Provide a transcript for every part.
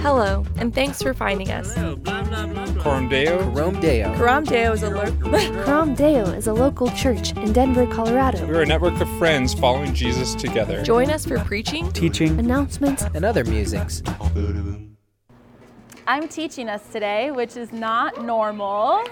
Hello, and thanks for finding us. Coram Deo. Rome Deo. Coram Deo is a lo- Coram Deo is a local church in Denver, Colorado. We're a network of friends following Jesus together. Join us for preaching, Teaching Announcements and other musings. I'm teaching us today, which is not normal,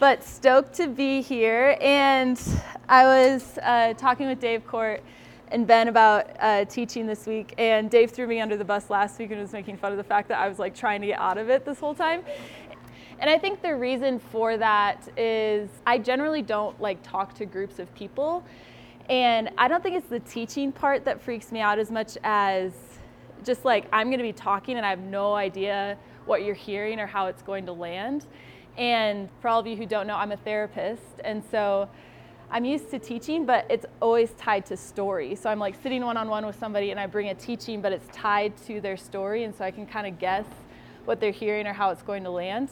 but stoked to be here. And I was uh, talking with Dave Court and Ben about uh, teaching this week, and Dave threw me under the bus last week and was making fun of the fact that I was like trying to get out of it this whole time. And I think the reason for that is I generally don't like talk to groups of people. And I don't think it's the teaching part that freaks me out as much as just like I'm going to be talking and I have no idea what you're hearing or how it's going to land. And for all of you who don't know, I'm a therapist. And so I'm used to teaching, but it's always tied to story. So I'm like sitting one on one with somebody and I bring a teaching, but it's tied to their story. And so I can kind of guess what they're hearing or how it's going to land.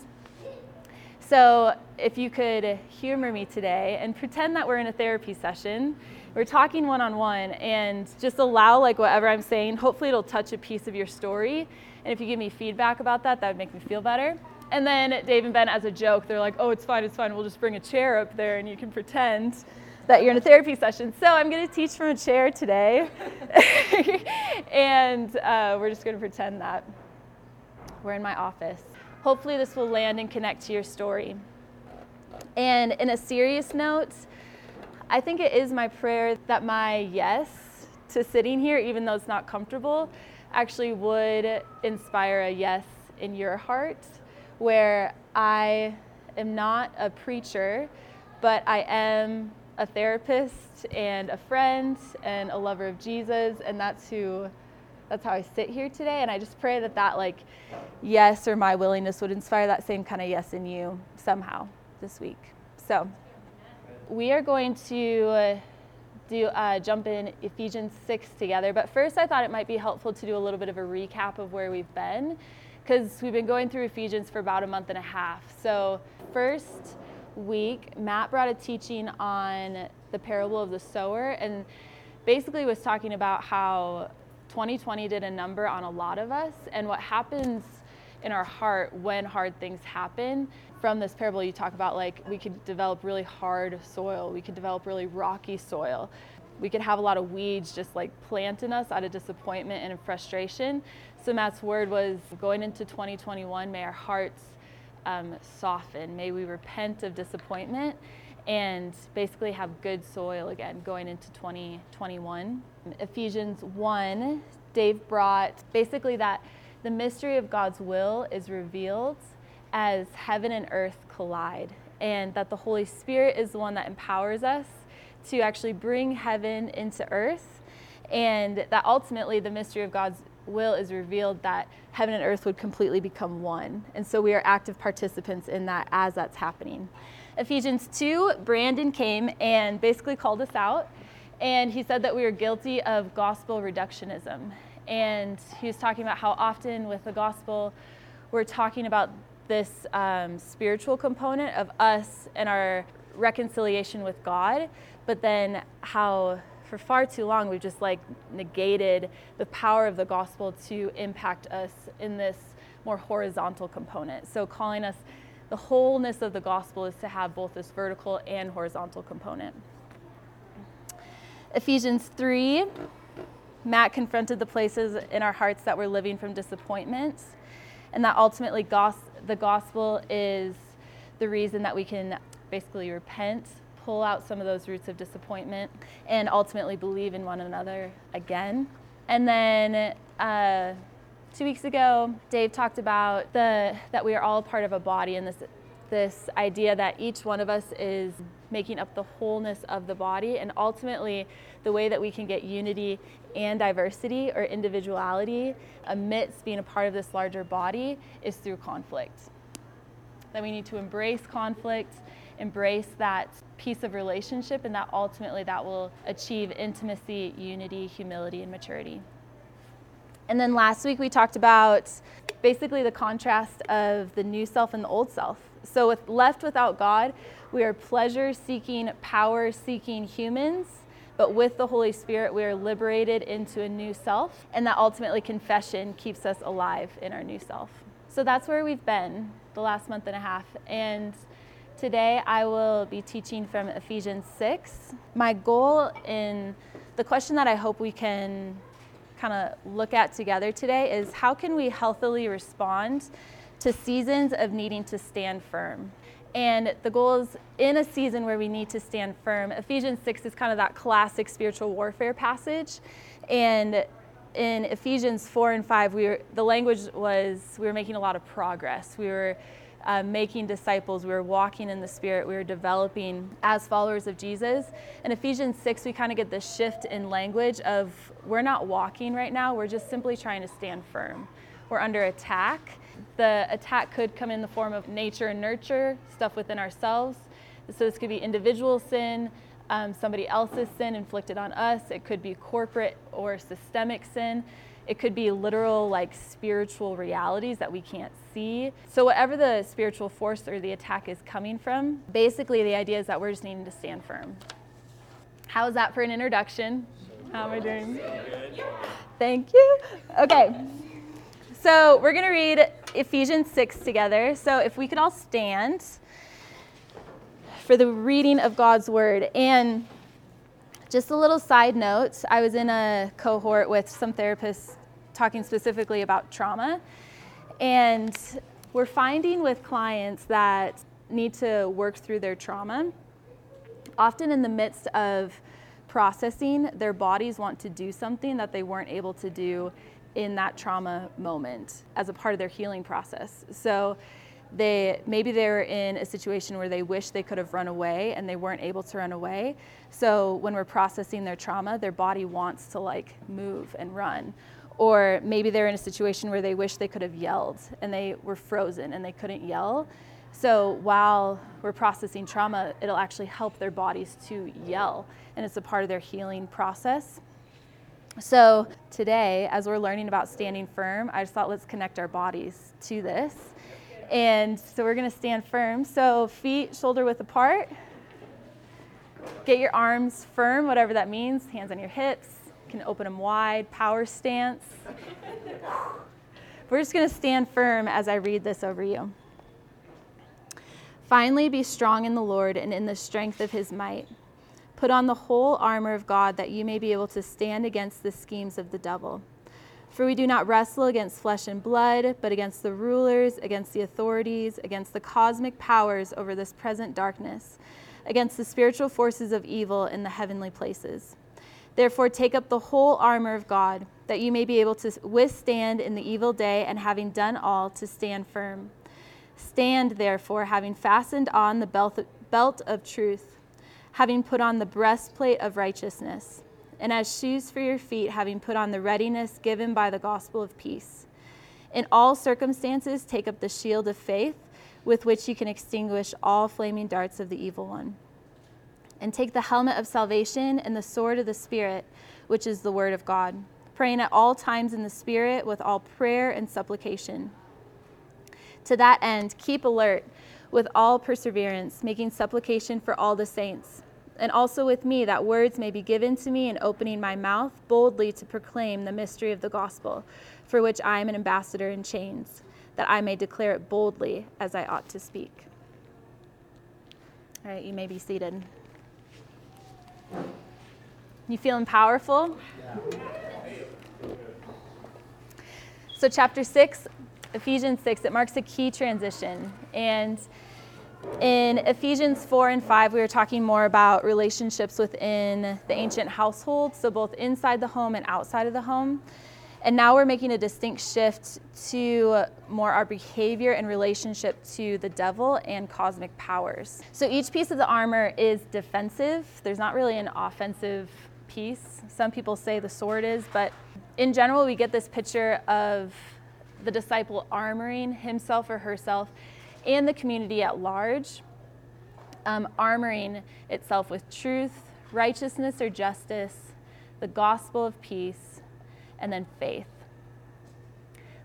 So if you could humor me today and pretend that we're in a therapy session, we're talking one on one and just allow like whatever I'm saying, hopefully it'll touch a piece of your story. And if you give me feedback about that, that would make me feel better. And then Dave and Ben, as a joke, they're like, oh, it's fine, it's fine. We'll just bring a chair up there and you can pretend that you're in a therapy session. So I'm going to teach from a chair today. and uh, we're just going to pretend that we're in my office. Hopefully, this will land and connect to your story. And in a serious note, I think it is my prayer that my yes to sitting here, even though it's not comfortable, actually would inspire a yes in your heart, where I am not a preacher, but I am a therapist and a friend and a lover of Jesus, and that's who that's how I sit here today. And I just pray that that like yes or my willingness would inspire that same kind of yes in you somehow this week. So we are going to do uh, jump in Ephesians 6 together. But first, I thought it might be helpful to do a little bit of a recap of where we've been because we've been going through Ephesians for about a month and a half. So, first week, Matt brought a teaching on the parable of the sower and basically was talking about how 2020 did a number on a lot of us and what happens in our heart when hard things happen. From this parable, you talk about like we could develop really hard soil, we could develop really rocky soil, we could have a lot of weeds just like planting us out of disappointment and frustration. So, Matt's word was going into 2021, may our hearts um, soften, may we repent of disappointment and basically have good soil again going into 2021. Ephesians 1, Dave brought basically that the mystery of God's will is revealed as heaven and earth collide, and that the Holy Spirit is the one that empowers us to actually bring heaven into earth, and that ultimately the mystery of God's will is revealed that heaven and earth would completely become one. And so we are active participants in that as that's happening. Ephesians 2, Brandon came and basically called us out, and he said that we were guilty of gospel reductionism. And he was talking about how often with the gospel, we're talking about this um, spiritual component of us and our reconciliation with God, but then how for far too long we've just like negated the power of the gospel to impact us in this more horizontal component. So calling us the wholeness of the gospel is to have both this vertical and horizontal component. Ephesians 3, Matt confronted the places in our hearts that we're living from disappointments, and that ultimately gos- the gospel is the reason that we can basically repent, pull out some of those roots of disappointment, and ultimately believe in one another again. And then uh, two weeks ago, Dave talked about the that we are all part of a body, and this this idea that each one of us is making up the wholeness of the body, and ultimately, the way that we can get unity and diversity or individuality amidst being a part of this larger body is through conflict. That we need to embrace conflict, embrace that piece of relationship, and that ultimately that will achieve intimacy, unity, humility, and maturity. And then last week we talked about basically the contrast of the new self and the old self. So, with left without God, we are pleasure seeking, power seeking humans but with the Holy Spirit, we are liberated into a new self, and that ultimately confession keeps us alive in our new self. So that's where we've been the last month and a half. And today I will be teaching from Ephesians 6. My goal in the question that I hope we can kind of look at together today is how can we healthily respond to seasons of needing to stand firm? And the goal is in a season where we need to stand firm. Ephesians 6 is kind of that classic spiritual warfare passage. And in Ephesians 4 and 5, we were, the language was we were making a lot of progress. We were uh, making disciples. We were walking in the Spirit. We were developing as followers of Jesus. In Ephesians 6, we kind of get this shift in language of we're not walking right now, we're just simply trying to stand firm. We're under attack. The attack could come in the form of nature and nurture, stuff within ourselves. So this could be individual sin, um, somebody else's sin inflicted on us. It could be corporate or systemic sin. It could be literal, like spiritual realities that we can't see. So, whatever the spiritual force or the attack is coming from, basically the idea is that we're just needing to stand firm. How's that for an introduction? How am I doing? Thank you. Okay. So, we're going to read Ephesians 6 together. So, if we could all stand for the reading of God's word. And just a little side note I was in a cohort with some therapists talking specifically about trauma. And we're finding with clients that need to work through their trauma, often in the midst of processing, their bodies want to do something that they weren't able to do in that trauma moment as a part of their healing process. So they maybe they're in a situation where they wish they could have run away and they weren't able to run away. So when we're processing their trauma, their body wants to like move and run. Or maybe they're in a situation where they wish they could have yelled and they were frozen and they couldn't yell. So while we're processing trauma, it'll actually help their bodies to yell, and it's a part of their healing process. So today, as we're learning about standing firm, I just thought let's connect our bodies to this. And so we're gonna stand firm. So feet shoulder width apart. Get your arms firm, whatever that means, hands on your hips can open them wide, power stance. We're just going to stand firm as I read this over you. Finally, be strong in the Lord and in the strength of his might. Put on the whole armor of God that you may be able to stand against the schemes of the devil. For we do not wrestle against flesh and blood, but against the rulers, against the authorities, against the cosmic powers over this present darkness, against the spiritual forces of evil in the heavenly places. Therefore, take up the whole armor of God, that you may be able to withstand in the evil day, and having done all, to stand firm. Stand, therefore, having fastened on the belt of truth, having put on the breastplate of righteousness, and as shoes for your feet, having put on the readiness given by the gospel of peace. In all circumstances, take up the shield of faith, with which you can extinguish all flaming darts of the evil one and take the helmet of salvation and the sword of the Spirit, which is the word of God, praying at all times in the Spirit with all prayer and supplication. To that end, keep alert with all perseverance, making supplication for all the saints, and also with me, that words may be given to me in opening my mouth boldly to proclaim the mystery of the gospel, for which I am an ambassador in chains, that I may declare it boldly as I ought to speak. All right, you may be seated. You feeling powerful? So, chapter 6, Ephesians 6, it marks a key transition. And in Ephesians 4 and 5, we were talking more about relationships within the ancient household, so both inside the home and outside of the home. And now we're making a distinct shift to more our behavior and relationship to the devil and cosmic powers. So each piece of the armor is defensive. There's not really an offensive piece. Some people say the sword is, but in general, we get this picture of the disciple armoring himself or herself and the community at large, um, armoring itself with truth, righteousness or justice, the gospel of peace and then faith.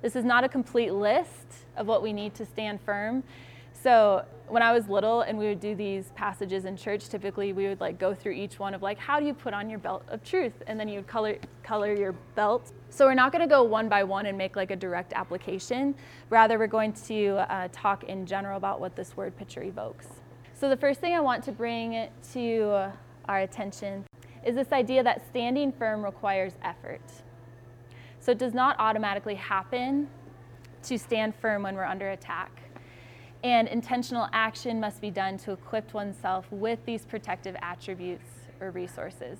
This is not a complete list of what we need to stand firm. So when I was little and we would do these passages in church, typically we would like go through each one of like how do you put on your belt of truth, and then you would color color your belt. So we're not going to go one by one and make like a direct application. Rather, we're going to uh, talk in general about what this word picture evokes. So the first thing I want to bring to our attention is this idea that standing firm requires effort. So it does not automatically happen to stand firm when we're under attack. And intentional action must be done to equip oneself with these protective attributes or resources.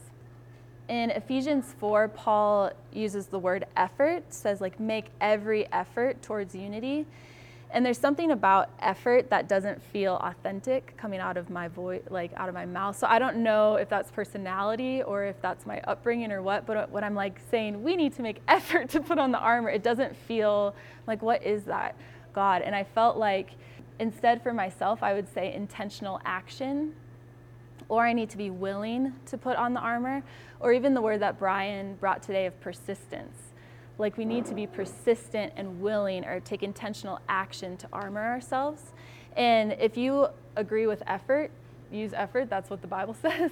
In Ephesians 4, Paul uses the word effort, says, like, make every effort towards unity. And there's something about effort that doesn't feel authentic coming out of my voice, like out of my mouth. So I don't know if that's personality or if that's my upbringing or what. But when I'm like saying we need to make effort to put on the armor, it doesn't feel like what is that, God? And I felt like instead for myself, I would say intentional action, or I need to be willing to put on the armor, or even the word that Brian brought today of persistence like we need to be persistent and willing or take intentional action to armor ourselves. And if you agree with effort, use effort, that's what the Bible says.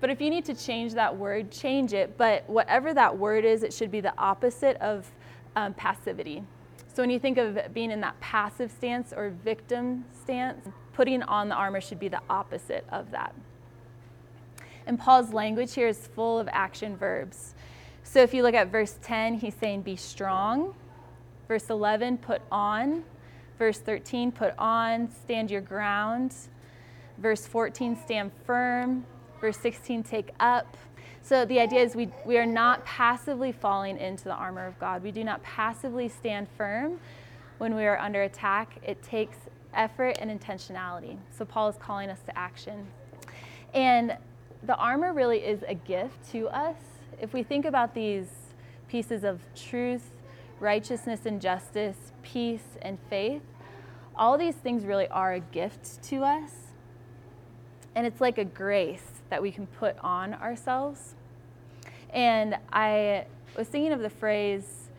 but if you need to change that word, change it. But whatever that word is, it should be the opposite of um, passivity. So when you think of being in that passive stance or victim stance, putting on the armor should be the opposite of that. And Paul's language here is full of action verbs. So if you look at verse 10, he's saying, Be strong. Verse 11, put on. Verse 13, put on, stand your ground. Verse 14, stand firm. Verse 16, take up. So the idea is we, we are not passively falling into the armor of God. We do not passively stand firm when we are under attack. It takes effort and intentionality. So Paul is calling us to action. And the armor really is a gift to us if we think about these pieces of truth, righteousness and justice, peace and faith, all these things really are a gift to us. And it's like a grace that we can put on ourselves. And I was thinking of the phrase,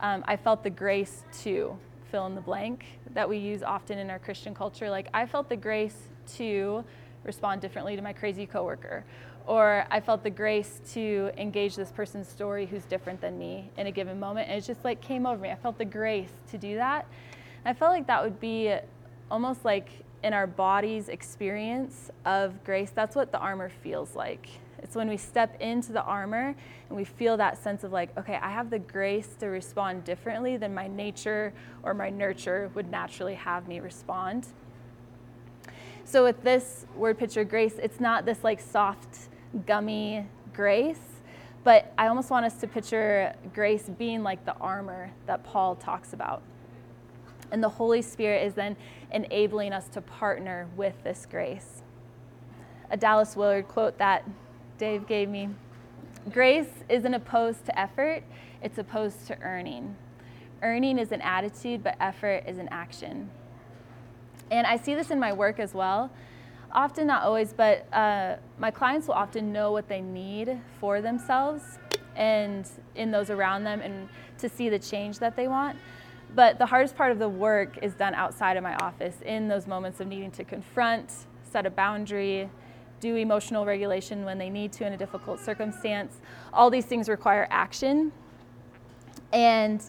um, I felt the grace to fill in the blank that we use often in our Christian culture. Like, I felt the grace to respond differently to my crazy coworker, or I felt the grace to engage this person's story who's different than me in a given moment. And it just like came over me. I felt the grace to do that. And I felt like that would be almost like in our body's experience of grace. That's what the armor feels like. It's when we step into the armor and we feel that sense of like, okay, I have the grace to respond differently than my nature or my nurture would naturally have me respond. So with this word picture grace, it's not this like soft gummy grace. But I almost want us to picture grace being like the armor that Paul talks about. And the Holy Spirit is then enabling us to partner with this grace. A Dallas Willard quote that Dave gave me Grace isn't opposed to effort, it's opposed to earning. Earning is an attitude, but effort is an action. And I see this in my work as well often not always, but uh, my clients will often know what they need for themselves and in those around them and to see the change that they want. But the hardest part of the work is done outside of my office in those moments of needing to confront, set a boundary, do emotional regulation when they need to in a difficult circumstance. All these things require action. And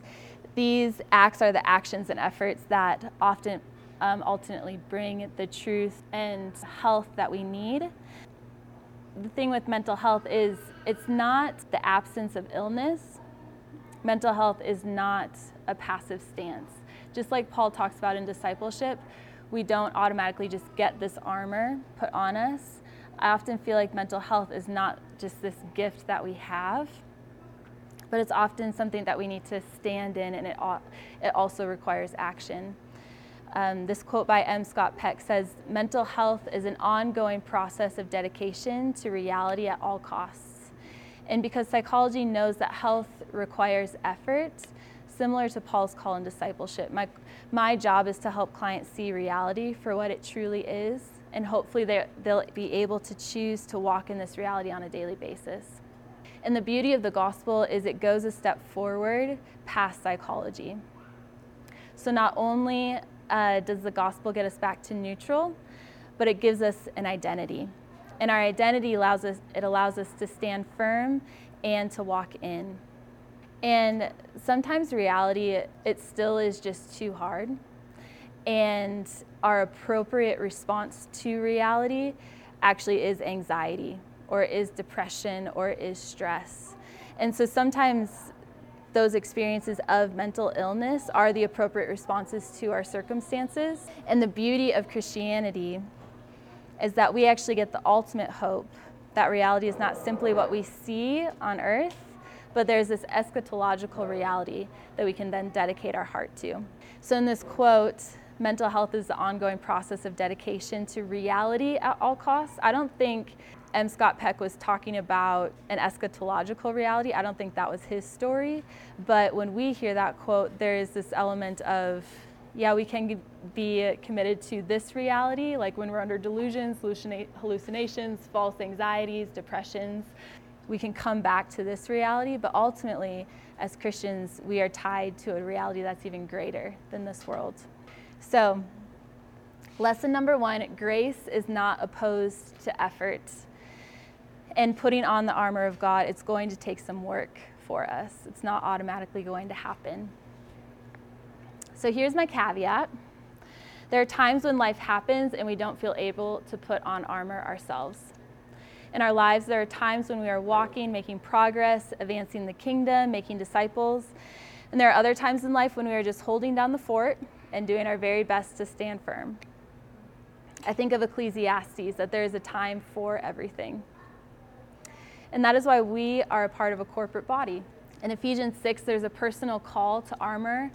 these acts are the actions and efforts that often um, ultimately bring the truth and health that we need. The thing with mental health is it's not the absence of illness. Mental health is not a passive stance. Just like Paul talks about in discipleship, we don't automatically just get this armor put on us. I often feel like mental health is not just this gift that we have, but it's often something that we need to stand in, and it, it also requires action. Um, this quote by M. Scott Peck says Mental health is an ongoing process of dedication to reality at all costs. And because psychology knows that health requires effort, similar to Paul's call in discipleship, my, my job is to help clients see reality for what it truly is, and hopefully they'll be able to choose to walk in this reality on a daily basis. And the beauty of the gospel is it goes a step forward past psychology. So not only uh, does the gospel get us back to neutral, but it gives us an identity. And our identity allows us, it allows us to stand firm and to walk in. And sometimes reality, it, it still is just too hard. And our appropriate response to reality actually is anxiety, or is depression, or is stress. And so sometimes those experiences of mental illness are the appropriate responses to our circumstances. And the beauty of Christianity is that we actually get the ultimate hope that reality is not simply what we see on earth, but there's this eschatological reality that we can then dedicate our heart to. So, in this quote, mental health is the ongoing process of dedication to reality at all costs. I don't think M. Scott Peck was talking about an eschatological reality. I don't think that was his story. But when we hear that quote, there is this element of, yeah, we can be committed to this reality, like when we're under delusions, hallucinations, false anxieties, depressions. We can come back to this reality, but ultimately, as Christians, we are tied to a reality that's even greater than this world. So, lesson number one grace is not opposed to effort. And putting on the armor of God, it's going to take some work for us. It's not automatically going to happen. So, here's my caveat there are times when life happens and we don't feel able to put on armor ourselves. In our lives, there are times when we are walking, making progress, advancing the kingdom, making disciples. And there are other times in life when we are just holding down the fort and doing our very best to stand firm. I think of Ecclesiastes that there is a time for everything. And that is why we are a part of a corporate body. In Ephesians 6, there's a personal call to armor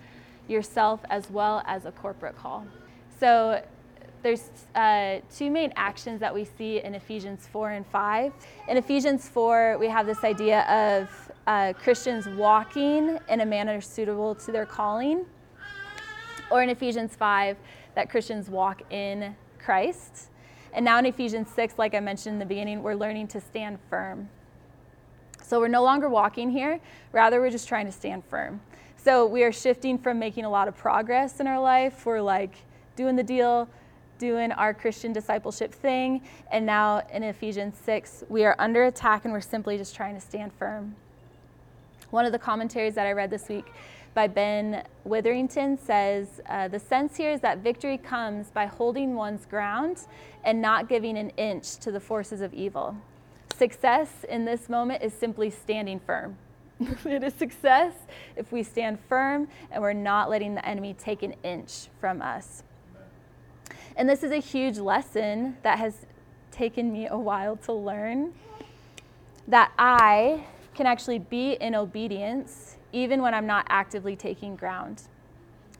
yourself as well as a corporate call. So there's uh, two main actions that we see in Ephesians 4 and 5. In Ephesians 4, we have this idea of uh, Christians walking in a manner suitable to their calling or in Ephesians 5, that Christians walk in Christ. And now in Ephesians 6, like I mentioned in the beginning, we're learning to stand firm. So we're no longer walking here, rather, we're just trying to stand firm. So we are shifting from making a lot of progress in our life. We're like doing the deal, doing our Christian discipleship thing. And now in Ephesians 6, we are under attack and we're simply just trying to stand firm. One of the commentaries that I read this week by Ben Witherington says uh, the sense here is that victory comes by holding one's ground and not giving an inch to the forces of evil. Success in this moment is simply standing firm. it is success if we stand firm and we're not letting the enemy take an inch from us. And this is a huge lesson that has taken me a while to learn that I can actually be in obedience even when I'm not actively taking ground.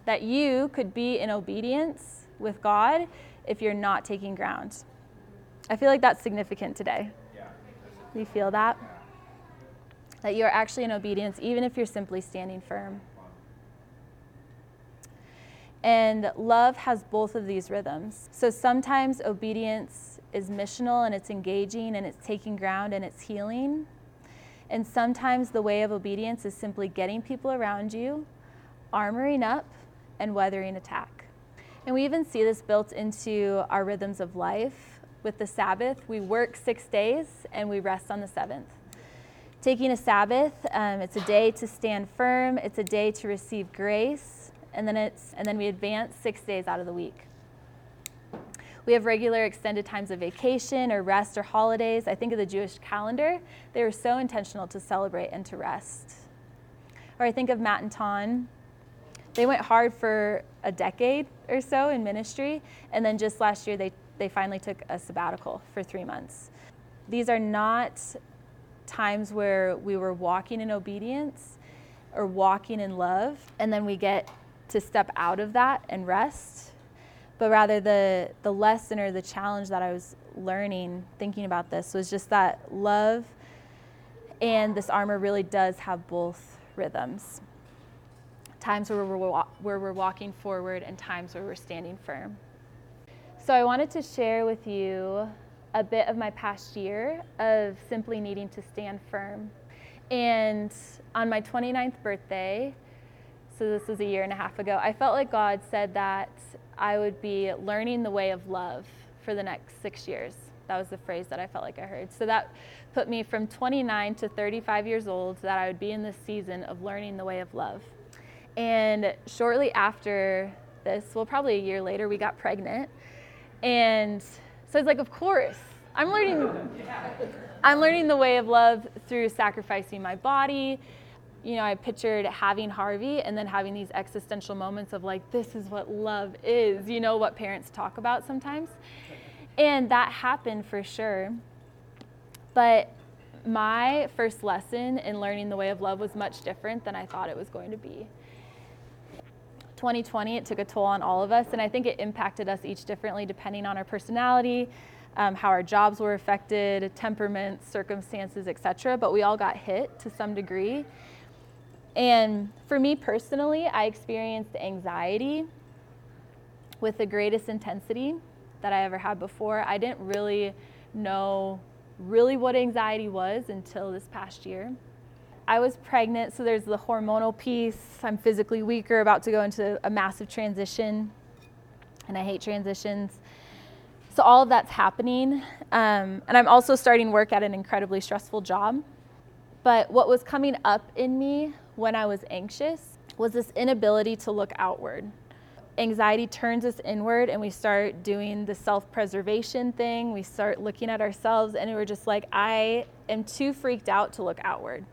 That you could be in obedience with God if you're not taking ground. I feel like that's significant today. You feel that? That you are actually in obedience, even if you're simply standing firm. And love has both of these rhythms. So sometimes obedience is missional and it's engaging and it's taking ground and it's healing. And sometimes the way of obedience is simply getting people around you, armoring up, and weathering attack. And we even see this built into our rhythms of life. With the Sabbath, we work six days and we rest on the seventh. Taking a Sabbath, um, it's a day to stand firm, it's a day to receive grace, and then, it's, and then we advance six days out of the week. We have regular extended times of vacation or rest or holidays. I think of the Jewish calendar. They were so intentional to celebrate and to rest. Or I think of Matt and Ton. They went hard for a decade or so in ministry, and then just last year they, they finally took a sabbatical for three months. These are not times where we were walking in obedience or walking in love, and then we get to step out of that and rest but rather the the lesson or the challenge that I was learning thinking about this was just that love and this armor really does have both rhythms. Times where we're, where we're walking forward and times where we're standing firm. So I wanted to share with you a bit of my past year of simply needing to stand firm. And on my 29th birthday, So this was a year and a half ago. I felt like God said that I would be learning the way of love for the next six years. That was the phrase that I felt like I heard. So that put me from 29 to 35 years old, that I would be in this season of learning the way of love. And shortly after this, well, probably a year later, we got pregnant. And so it's like, of course, I'm learning. I'm learning the way of love through sacrificing my body. You know, I pictured having Harvey and then having these existential moments of like, this is what love is, you know, what parents talk about sometimes. And that happened for sure. But my first lesson in learning the way of love was much different than I thought it was going to be. 2020, it took a toll on all of us, and I think it impacted us each differently depending on our personality, um, how our jobs were affected, temperaments, circumstances, etc. But we all got hit to some degree. And for me personally, I experienced anxiety with the greatest intensity that I ever had before. I didn't really know really what anxiety was until this past year. I was pregnant, so there's the hormonal piece. I'm physically weaker, about to go into a massive transition, and I hate transitions. So, all of that's happening. Um, and I'm also starting work at an incredibly stressful job. But what was coming up in me when I was anxious was this inability to look outward. Anxiety turns us inward, and we start doing the self preservation thing. We start looking at ourselves, and we're just like, I am too freaked out to look outward.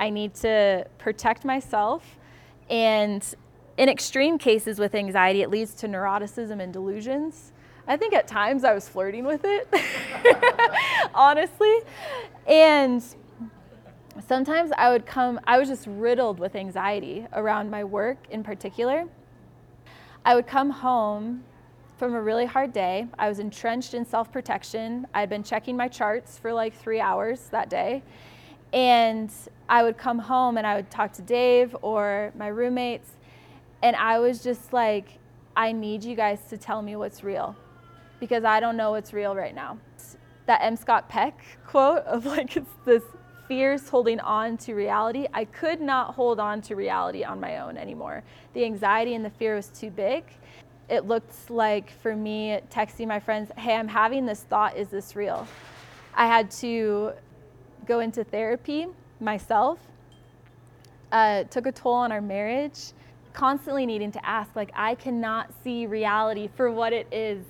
I need to protect myself. And in extreme cases with anxiety, it leads to neuroticism and delusions. I think at times I was flirting with it, honestly. And sometimes I would come, I was just riddled with anxiety around my work in particular. I would come home from a really hard day. I was entrenched in self protection. I'd been checking my charts for like three hours that day. And I would come home and I would talk to Dave or my roommates, and I was just like, I need you guys to tell me what's real because I don't know what's real right now. That M. Scott Peck quote of like, it's this fierce holding on to reality. I could not hold on to reality on my own anymore. The anxiety and the fear was too big. It looked like for me texting my friends, hey, I'm having this thought, is this real? I had to go into therapy myself. Uh, took a toll on our marriage. Constantly needing to ask, like, I cannot see reality for what it is.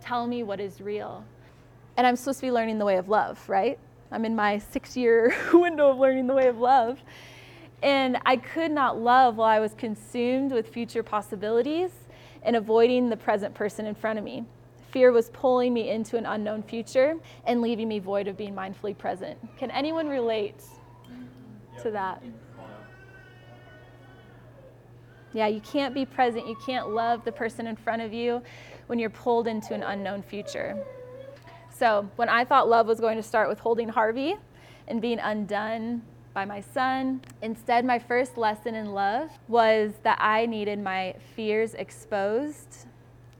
Tell me what is real. And I'm supposed to be learning the way of love, right? I'm in my six year window of learning the way of love. And I could not love while I was consumed with future possibilities and avoiding the present person in front of me. Fear was pulling me into an unknown future and leaving me void of being mindfully present. Can anyone relate to that? Yeah, you can't be present. You can't love the person in front of you when you're pulled into an unknown future. So, when I thought love was going to start with holding Harvey and being undone by my son, instead, my first lesson in love was that I needed my fears exposed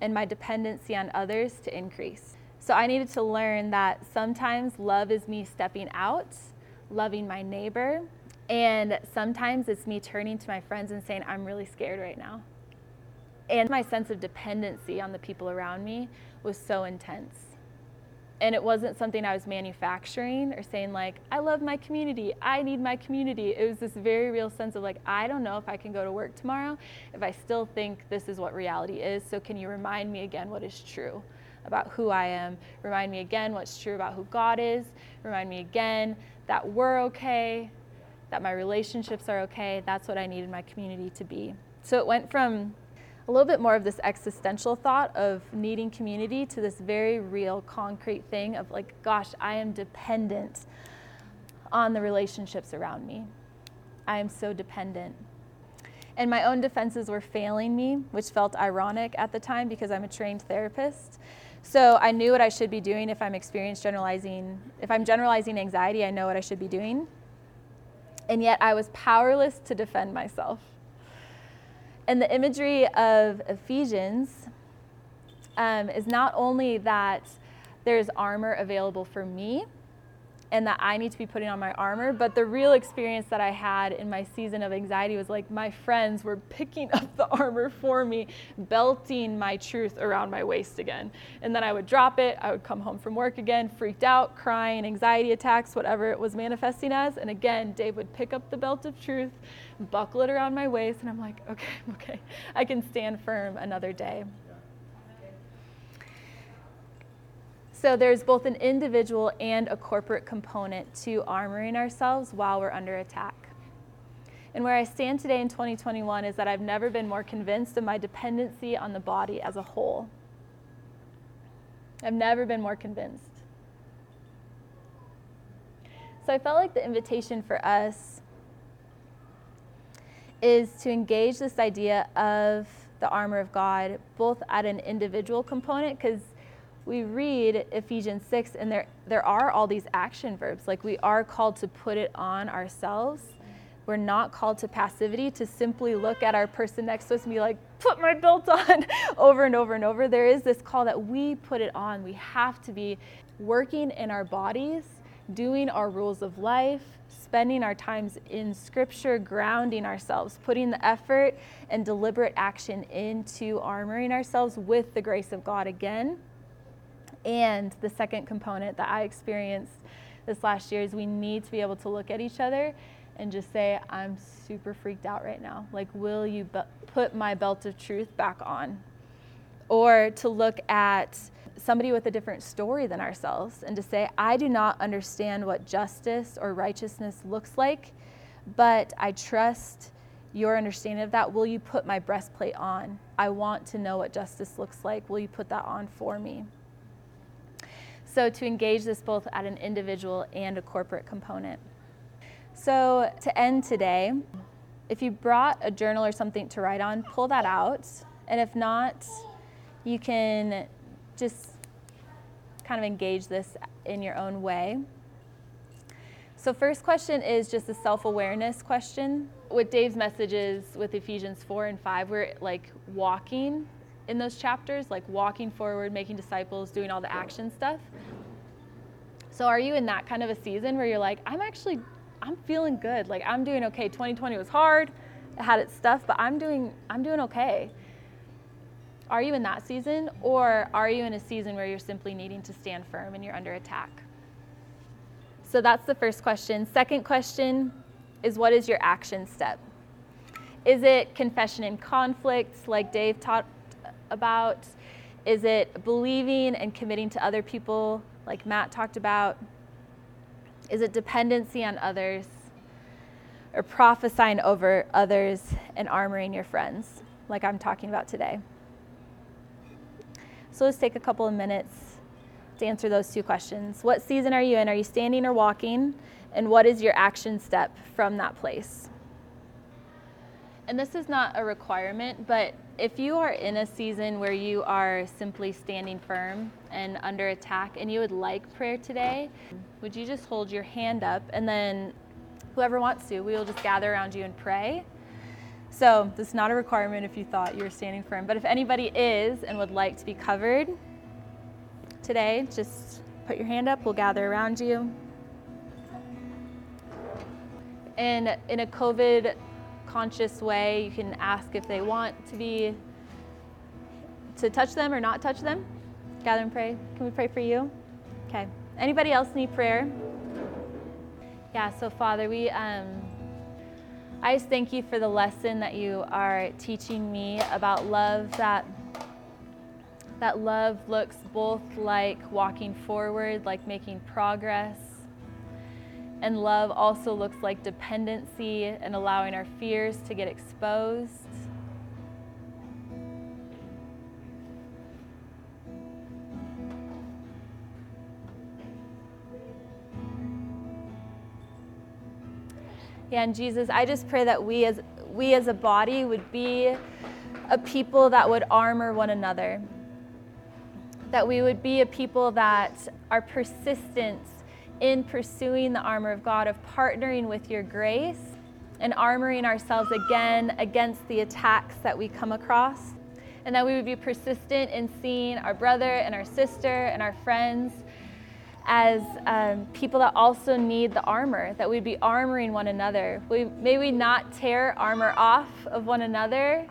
and my dependency on others to increase. So I needed to learn that sometimes love is me stepping out, loving my neighbor, and sometimes it's me turning to my friends and saying, I'm really scared right now. And my sense of dependency on the people around me was so intense. And it wasn't something I was manufacturing or saying, like, I love my community, I need my community. It was this very real sense of, like, I don't know if I can go to work tomorrow if I still think this is what reality is. So, can you remind me again what is true about who I am? Remind me again what's true about who God is. Remind me again that we're okay, that my relationships are okay. That's what I needed my community to be. So, it went from a little bit more of this existential thought of needing community to this very real, concrete thing of like, gosh, I am dependent on the relationships around me. I am so dependent. And my own defenses were failing me, which felt ironic at the time because I'm a trained therapist. So I knew what I should be doing if I'm experiencing generalizing, if I'm generalizing anxiety, I know what I should be doing. And yet I was powerless to defend myself. And the imagery of Ephesians um, is not only that there's armor available for me, and that I need to be putting on my armor. But the real experience that I had in my season of anxiety was like my friends were picking up the armor for me, belting my truth around my waist again. And then I would drop it. I would come home from work again, freaked out, crying, anxiety attacks, whatever it was manifesting as. And again, Dave would pick up the belt of truth, buckle it around my waist, and I'm like, okay, okay, I can stand firm another day. So there's both an individual and a corporate component to armoring ourselves while we're under attack. And where I stand today in 2021 is that I've never been more convinced of my dependency on the body as a whole. I've never been more convinced. So I felt like the invitation for us is to engage this idea of the armor of God, both at an individual component, because we read Ephesians 6 and there there are all these action verbs like we are called to put it on ourselves. We're not called to passivity to simply look at our person next to us and be like, put my belt on over and over and over. There is this call that we put it on. We have to be working in our bodies, doing our rules of life, spending our times in scripture, grounding ourselves, putting the effort and deliberate action into armoring ourselves with the grace of God again and the second component that I experienced this last year is we need to be able to look at each other and just say, I'm super freaked out right now. Like, will you put my belt of truth back on? Or to look at somebody with a different story than ourselves and to say, I do not understand what justice or righteousness looks like, but I trust your understanding of that. Will you put my breastplate on? I want to know what justice looks like. Will you put that on for me? So, to engage this both at an individual and a corporate component. So, to end today, if you brought a journal or something to write on, pull that out. And if not, you can just kind of engage this in your own way. So, first question is just a self awareness question. With Dave's messages with Ephesians 4 and 5, we're like walking in those chapters, like walking forward, making disciples, doing all the action stuff. So are you in that kind of a season where you're like, I'm actually, I'm feeling good. Like I'm doing okay. 2020 was hard, it had its stuff, but I'm doing, I'm doing okay. Are you in that season, or are you in a season where you're simply needing to stand firm and you're under attack? So that's the first question. Second question is what is your action step? Is it confession in conflict, like Dave taught about? Is it believing and committing to other people, like Matt talked about? Is it dependency on others? Or prophesying over others and armoring your friends, like I'm talking about today? So let's take a couple of minutes to answer those two questions. What season are you in? Are you standing or walking? And what is your action step from that place? And this is not a requirement, but if you are in a season where you are simply standing firm and under attack and you would like prayer today, would you just hold your hand up and then whoever wants to, we will just gather around you and pray. So, this is not a requirement if you thought you were standing firm, but if anybody is and would like to be covered today, just put your hand up, we'll gather around you. And in a COVID conscious way. You can ask if they want to be to touch them or not touch them. Gather and pray. Can we pray for you? Okay. Anybody else need prayer? Yeah. So Father, we um, I just thank you for the lesson that you are teaching me about love. That that love looks both like walking forward, like making progress, and love also looks like dependency and allowing our fears to get exposed. Yeah, and Jesus, I just pray that we as we as a body would be a people that would armor one another. That we would be a people that are persistent in pursuing the armor of God, of partnering with your grace and armoring ourselves again against the attacks that we come across. And that we would be persistent in seeing our brother and our sister and our friends as um, people that also need the armor, that we'd be armoring one another. We, may we not tear armor off of one another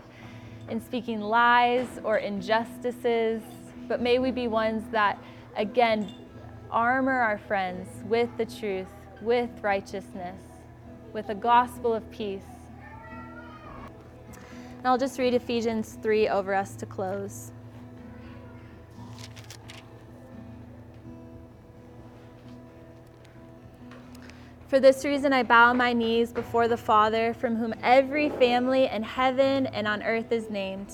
in speaking lies or injustices, but may we be ones that, again, armor our friends with the truth, with righteousness, with a gospel of peace. And I'll just read Ephesians 3 over us to close. For this reason, I bow my knees before the Father, from whom every family in heaven and on earth is named,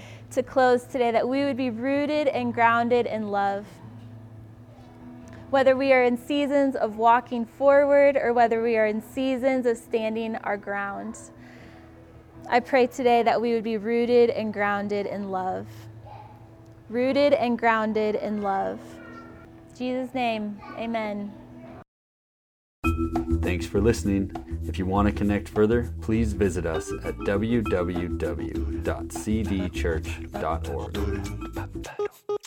to close today that we would be rooted and grounded in love. Whether we are in seasons of walking forward or whether we are in seasons of standing our ground, I pray today that we would be rooted and grounded in love. Rooted and grounded in love. Jesus' name, amen. Thanks for listening. If you want to connect further, please visit us at www.cdchurch.org.